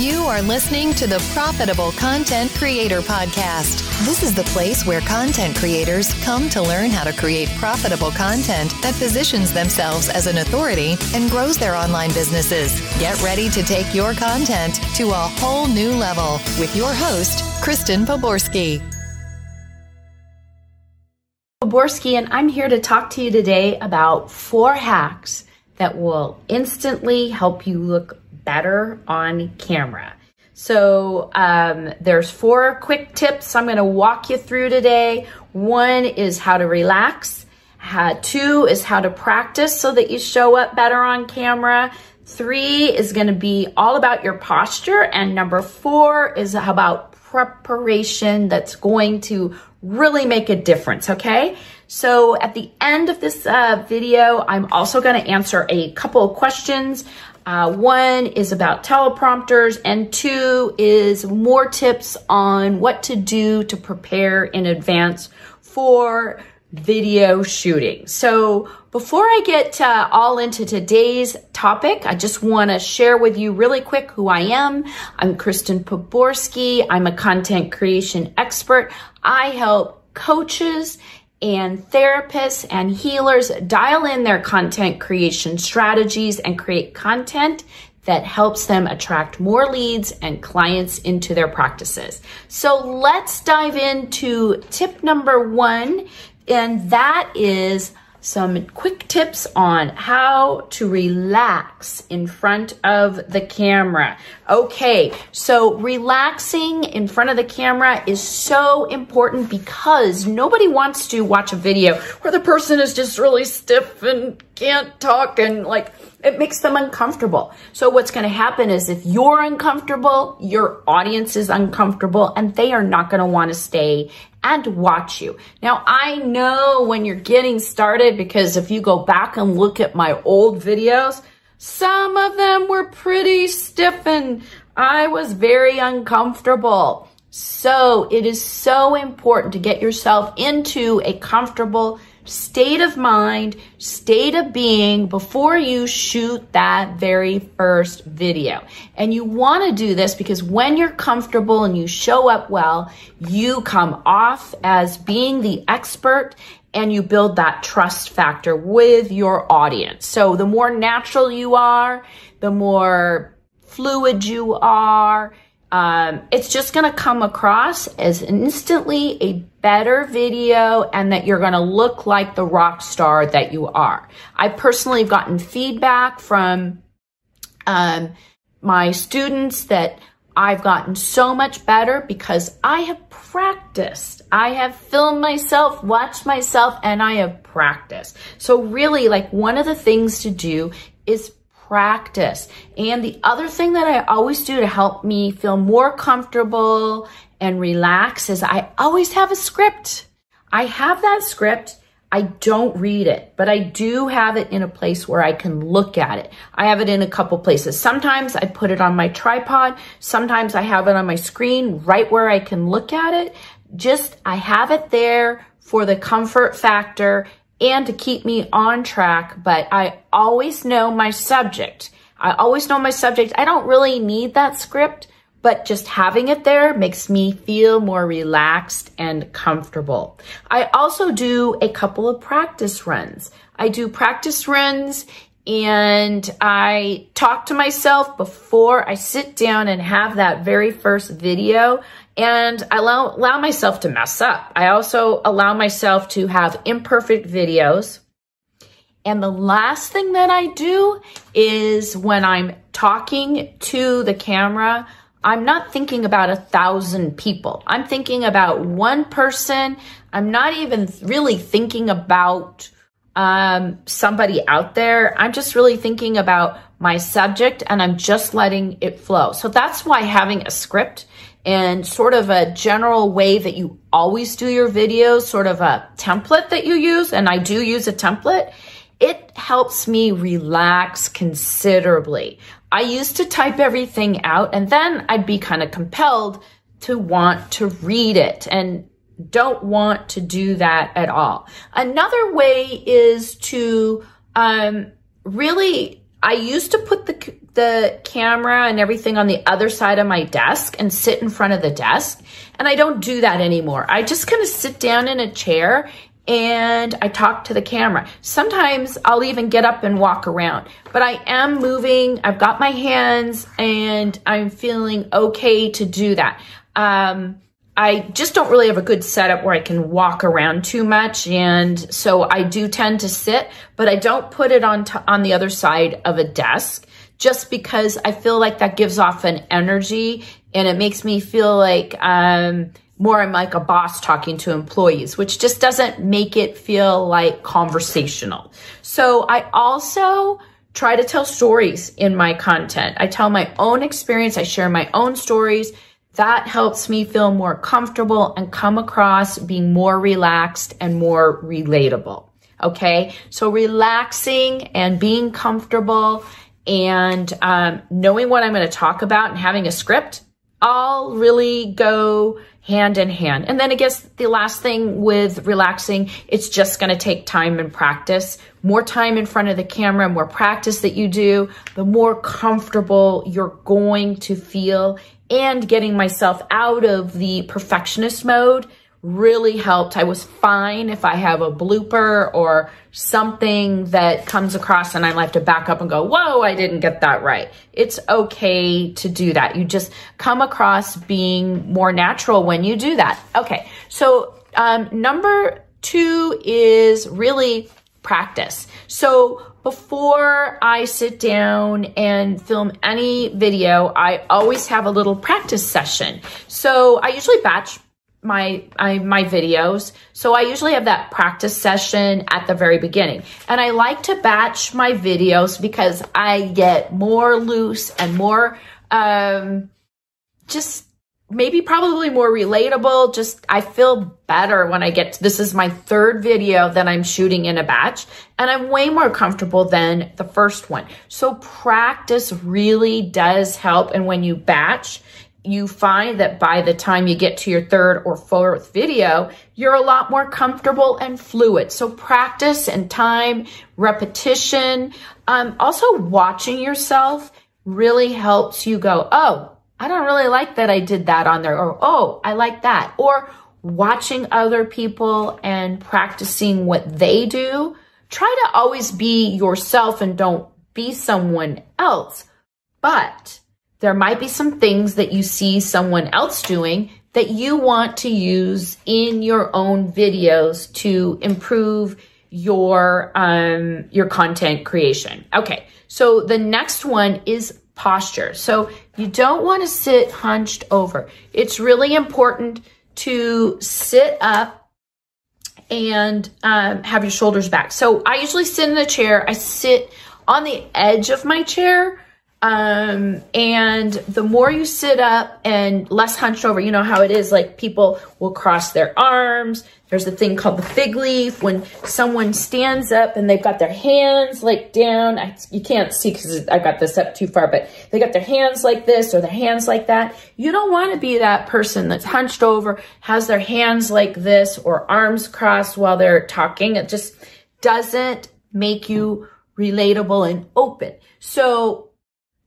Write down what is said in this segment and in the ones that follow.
You are listening to the Profitable Content Creator Podcast. This is the place where content creators come to learn how to create profitable content that positions themselves as an authority and grows their online businesses. Get ready to take your content to a whole new level with your host, Kristen Poborsky. Poborsky, and I'm here to talk to you today about four hacks that will instantly help you look better on camera. So um, there's four quick tips I'm to walk you through today. One is how to relax. Two is how to practice so that you show up better on camera. Three is to be all about your posture. And number four is about preparation that's going to really make a difference, okay? So at the end of this uh, video, I'm also going to answer a couple of questions. Uh, one is about teleprompters, and two is more tips on what to do to prepare in advance for video shooting. So before I get uh, all into today's topic, I just want to share with you really quick who I am. I'm Kristen Poborsky. I'm a content creation expert. I help coaches and therapists and healers dial in their content creation strategies and create content that helps them attract more leads and clients into their practices. So let's dive into tip number one, and that is some quick tips on how to relax in front of the camera. Okay, so relaxing in front of the camera is so important because nobody wants to watch a video where the person is just really stiff and can't talk and like it makes them uncomfortable. So what's going to happen is if you're uncomfortable, your audience is uncomfortable and they are not going to want to stay and watch you. Now, I know when you're getting started because if you go back and look at my old videos, some of them were pretty stiff and I was very uncomfortable. So it is so important to get yourself into a comfortable state of mind, state of being before you shoot that very first video. And you want to do this because when you're comfortable and you show up well, you come off as being the expert and you build that trust factor with your audience. So the more natural you are, the more fluid you are, um, it's just going to come across as instantly a better video and that you're going to look like the rock star that you are. I personally have gotten feedback from um, my students that I've gotten so much better because I have practiced. I have filmed myself, watched myself, and I have practiced. So really, like one of the things to do is practice. And the other thing that I always do to help me feel more comfortable and relax is I always have a script. I have that script. I don't read it, but I do have it in a place where I can look at it. I have it in a couple places. Sometimes I put it on my tripod. Sometimes I have it on my screen right where I can look at it. Just, I have it there for the comfort factor and to keep me on track, but I always know my subject. I always know my subject. I don't really need that script, but just having it there makes me feel more relaxed and comfortable. I also do a couple of practice runs. I do practice runs and I talk to myself before I sit down and have that very first video and I allow, allow myself to mess up. I also allow myself to have imperfect videos. And the last thing that I do is when I'm talking to the camera, I'm not thinking about a thousand people. I'm thinking about one person. I'm not even really thinking about um, somebody out there. I'm just really thinking about my subject and I'm just letting it flow. So that's why having a script and sort of a general way that you always do your videos, sort of a template that you use, and I do use a template, it helps me relax considerably. I used to type everything out and then I'd be kind of compelled to want to read it and don't want to do that at all. Another way is to um, really, I used to put the the camera and everything on the other side of my desk and sit in front of the desk. And I don't do that anymore. I just kind of sit down in a chair and I talk to the camera. Sometimes I'll even get up and walk around, but I am moving. I've got my hands and I'm feeling okay to do that. Um, I just don't really have a good setup where I can walk around too much. And so I do tend to sit, but I don't put it on, on the other side of a desk just because I feel like that gives off an energy and it makes me feel like, um, more I'm like a boss talking to employees, which just doesn't make it feel like conversational. So I also try to tell stories in my content. I tell my own experience. I share my own stories that helps me feel more comfortable and come across being more relaxed and more relatable. Okay. So relaxing and being comfortable and um, knowing what I'm going to talk about and having a script all really go hand in hand. And then I guess the last thing with relaxing, it's just going to take time and practice. More time in front of the camera, more practice that you do, the more comfortable you're going to feel and getting myself out of the perfectionist mode really helped. I was fine if I have a blooper or something that comes across and I have to back up and go, whoa, I didn't get that right. It's okay to do that. You just come across being more natural when you do that. Okay. So, um, number two is really practice. So before I sit down and film any video, I always have a little practice session. So I usually batch my I, my videos. So I usually have that practice session at the very beginning. And I like to batch my videos because I get more loose and more um just maybe probably more relatable. Just I feel better when I get to, this is my third video that I'm shooting in a batch and I'm way more comfortable than the first one. So practice really does help. And when you batch, you find that by the time you get to your third or fourth video, you're a lot more comfortable and fluid. So practice and time, repetition, um, also watching yourself really helps you go, oh, I don't really like that I did that on there, or oh, I like that. Or watching other people and practicing what they do. Try to always be yourself and don't be someone else. But there might be some things that you see someone else doing that you want to use in your own videos to improve your um your content creation. Okay. So the next one is posture. So you don't want to sit hunched over. It's really important to sit up and um, have your shoulders back. So I usually sit in a chair. I sit on the edge of my chair um, and the more you sit up and less hunched over, you know how it is, like people will cross their arms. There's a thing called the fig leaf when someone stands up and they've got their hands like down. I, you can't see because I got this up too far, but they got their hands like this or their hands like that. You don't want to be that person that's hunched over, has their hands like this or arms crossed while they're talking. It just doesn't make you relatable and open. So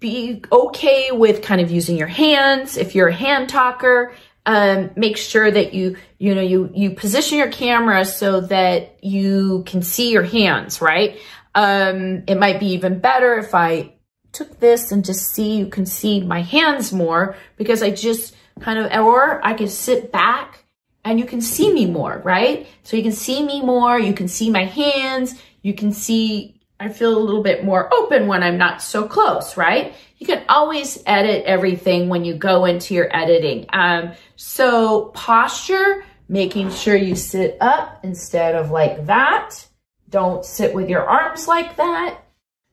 be okay with kind of using your hands. If you're a hand talker, um, make sure that you, you know, you, you position your camera so that you can see your hands, right? Um, it might be even better if I took this and just see, you can see my hands more because I just kind of, or I could sit back and you can see me more, right? So you can see me more, you can see my hands, you can see I feel a little bit more open when I'm not so close, right? You can always edit everything when you go into your editing. Um, so posture, making sure you sit up instead of like that. Don't sit with your arms like that.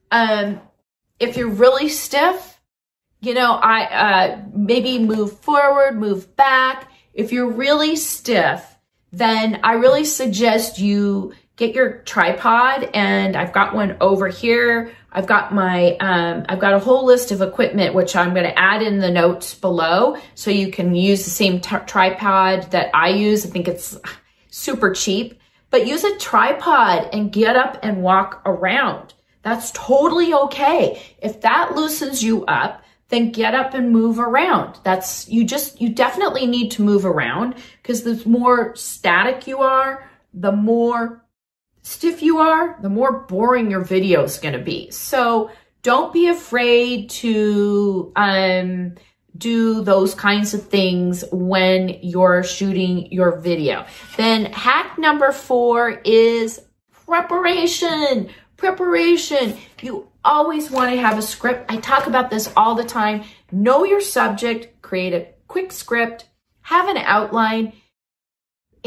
Um, if you're really stiff, you know, I uh, maybe move forward, move back. If you're really stiff, then I really suggest you get your tripod and I've got one over here. I've got my, um, I've got a whole list of equipment, which I'm going to add in the notes below. So you can use the same tripod that I use. I think it's super cheap, but use a tripod and get up and walk around. That's totally okay. If that loosens you up, then get up and move around. That's, you just, you definitely need to move around because the more static you are, the more stiff you are, the more boring your video is going to be. So don't be afraid to, um, do those kinds of things when you're shooting your video. Then hack number four is preparation. Preparation. You always want to have a script. I talk about this all the time. Know your subject, create a quick script, have an outline.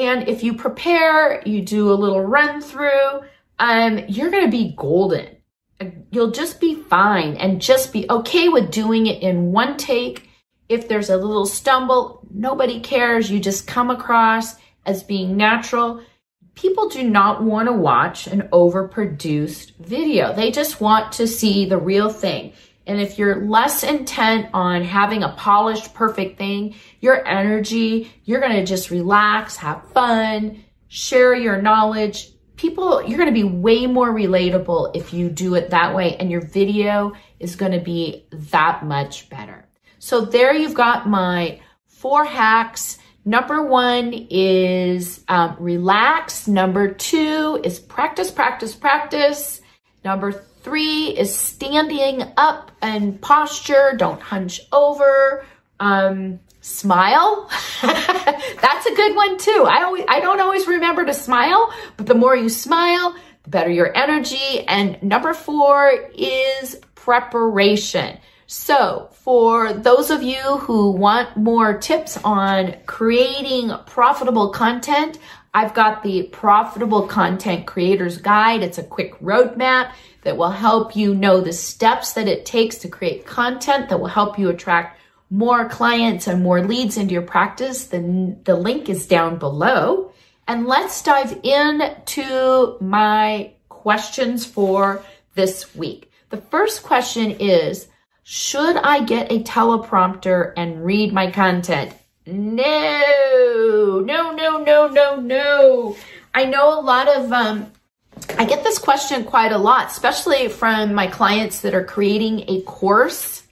And if you prepare, you do a little run through, um, you're going to be golden. You'll just be fine and just be okay with doing it in one take if there's a little stumble, nobody cares. You just come across as being natural. People do not want to watch an overproduced video. They just want to see the real thing. And if you're less intent on having a polished, perfect thing, your energy, you're going to just relax, have fun, share your knowledge. People, you're going to be way more relatable if you do it that way. And your video is going to be that much better. So there you've got my four hacks. Number one is um, relax. Number two is practice, practice, practice. Number three is standing up and posture. Don't hunch over. Um, smile. That's a good one too. I always, I don't always remember to smile, but the more you smile, the better your energy. And number four is preparation. So for those of you who want more tips on creating profitable content, I've got the Profitable Content Creators Guide. It's a quick roadmap that will help you know the steps that it takes to create content that will help you attract more clients and more leads into your practice. The, the link is down below. And let's dive into my questions for this week. The first question is, should I get a teleprompter and read my content? No, no, no, no, no, no. I know a lot of, um, I get this question quite a lot, especially from my clients that are creating a course.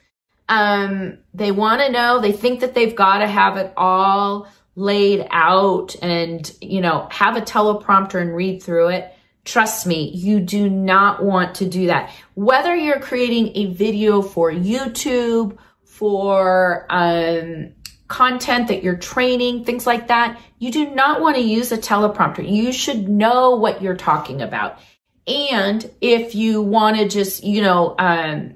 Um, they want to know, they think that they've got to have it all laid out and, you know, have a teleprompter and read through it. Trust me, you do not want to do that. Whether you're creating a video for YouTube, for um, content that you're training, things like that, you do not want to use a teleprompter. You should know what you're talking about. And if you want to just, you know, um,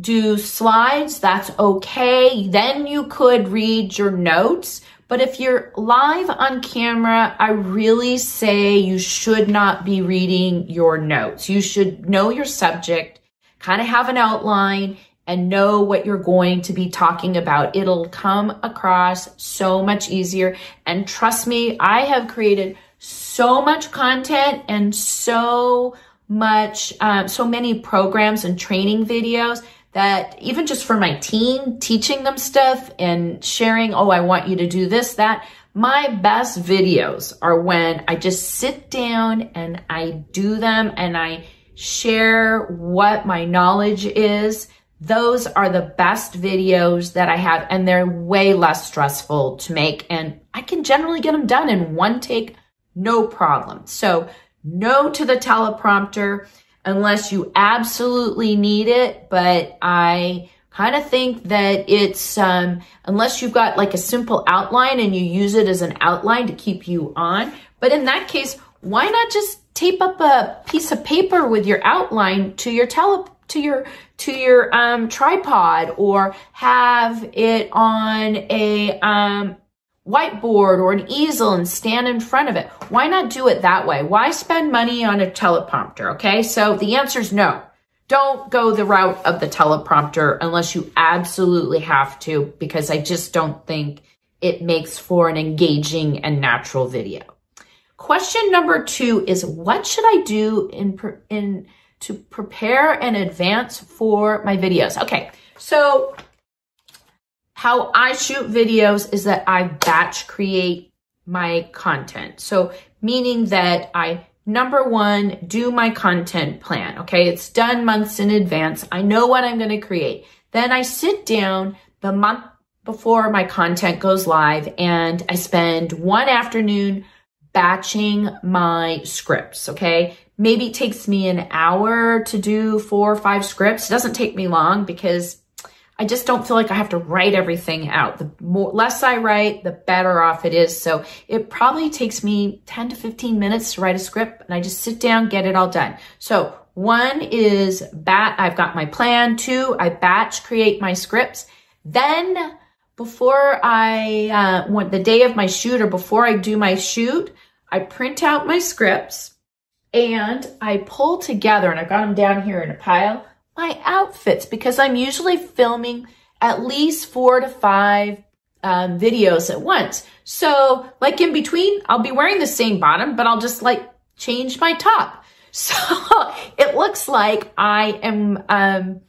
do slides, that's okay. Then you could read your notes but if you're live on camera, I really say you should not be reading your notes. You should know your subject, kind of have an outline, and know what you're going to be talking about. It'll come across so much easier. And trust me, I have created so much content and so much, um, so many programs and training videos that even just for my team, teaching them stuff and sharing, oh, I want you to do this, that, my best videos are when I just sit down and I do them and I share what my knowledge is. Those are the best videos that I have and they're way less stressful to make and I can generally get them done in one take, no problem. So no to the teleprompter unless you absolutely need it. But I kind of think that it's, um, unless you've got like a simple outline and you use it as an outline to keep you on. But in that case, why not just tape up a piece of paper with your outline to your tele, to your, to your, um, tripod or have it on a, um, whiteboard or an easel and stand in front of it. Why not do it that way? Why spend money on a teleprompter? Okay. So the answer is no. Don't go the route of the teleprompter unless you absolutely have to, because I just don't think it makes for an engaging and natural video. Question number two is what should I do in, in to prepare in advance for my videos? Okay. So how I shoot videos is that I batch create my content. So meaning that I number one, do my content plan. Okay. It's done months in advance. I know what I'm going to create. Then I sit down the month before my content goes live and I spend one afternoon batching my scripts. Okay. Maybe it takes me an hour to do four or five scripts. It doesn't take me long because I just don't feel like I have to write everything out. The more less I write, the better off it is. So it probably takes me 10 to 15 minutes to write a script and I just sit down, get it all done. So one is bat, I've got my plan. Two, I batch create my scripts. Then before I, uh, want the day of my shoot or before I do my shoot, I print out my scripts and I pull together, and I've got them down here in a pile, my outfits because I'm usually filming at least four to five um, videos at once. So, like in between, I'll be wearing the same bottom, but I'll just like change my top. So it looks like I am um,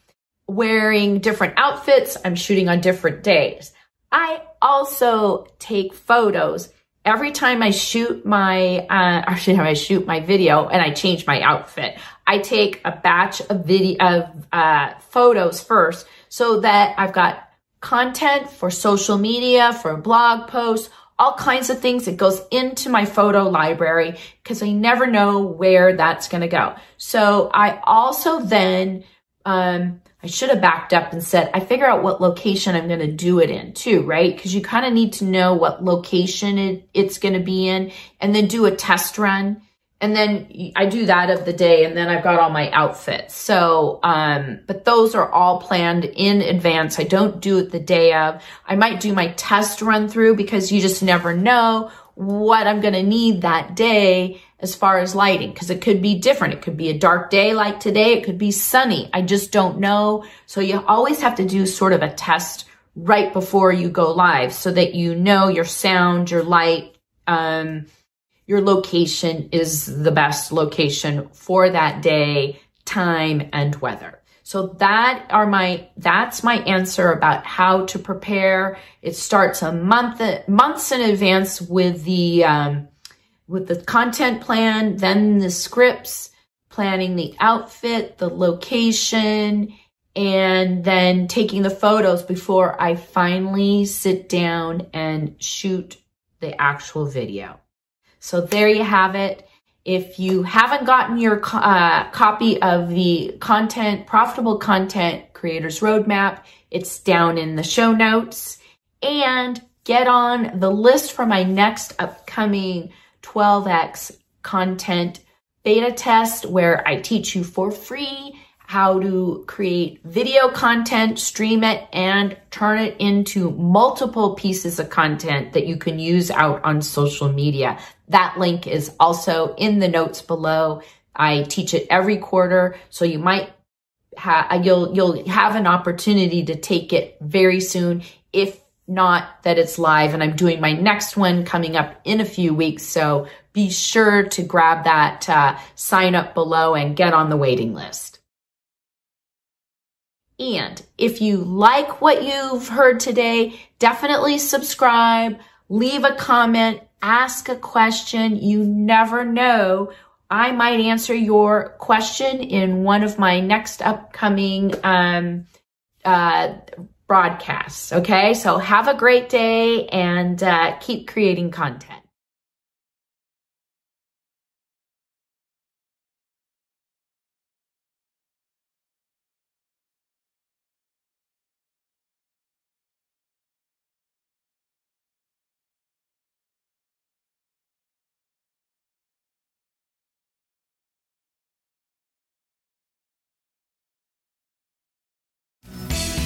wearing different outfits. I'm shooting on different days. I also take photos every time I shoot my, uh, actually, time I shoot my video and I change my outfit, I take a batch of video of uh, photos first, so that I've got content for social media, for blog posts, all kinds of things that goes into my photo library because I never know where that's going to go. So I also then um, I should have backed up and said, I figure out what location I'm going to do it in too, right? Because you kind of need to know what location it, it's going to be in and then do a test run. And then I do that of the day and then I've got all my outfits. So, um, but those are all planned in advance. I don't do it the day of. I might do my test run through because you just never know what I'm going to need that day as far as lighting because it could be different. It could be a dark day like today. It could be sunny. I just don't know. So you always have to do sort of a test right before you go live so that you know your sound, your light, um, your location is the best location for that day, time, and weather. So that are my, that's my answer about how to prepare. It starts a month, months in advance with the, um, with the content plan, then the scripts, planning the outfit, the location, and then taking the photos before I finally sit down and shoot the actual video. So there you have it. If you haven't gotten your uh, copy of the content, profitable content creators roadmap, it's down in the show notes. And get on the list for my next upcoming 12x content beta test where I teach you for free how to create video content, stream it, and turn it into multiple pieces of content that you can use out on social media. That link is also in the notes below. I teach it every quarter, so you might have you'll you'll have an opportunity to take it very soon if not that it's live and I'm doing my next one coming up in a few weeks. So be sure to grab that uh, sign up below and get on the waiting list. And if you like what you've heard today, definitely subscribe, leave a comment, ask a question. You never know. I might answer your question in one of my next upcoming um, uh, broadcasts. Okay. So have a great day and uh, keep creating content.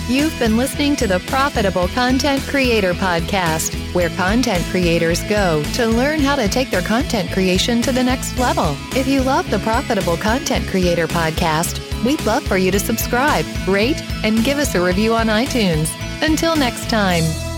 You've been listening to the Profitable Content Creator Podcast, where content creators go to learn how to take their content creation to the next level. If you love the Profitable Content Creator Podcast, we'd love for you to subscribe, rate, and give us a review on iTunes. Until next time.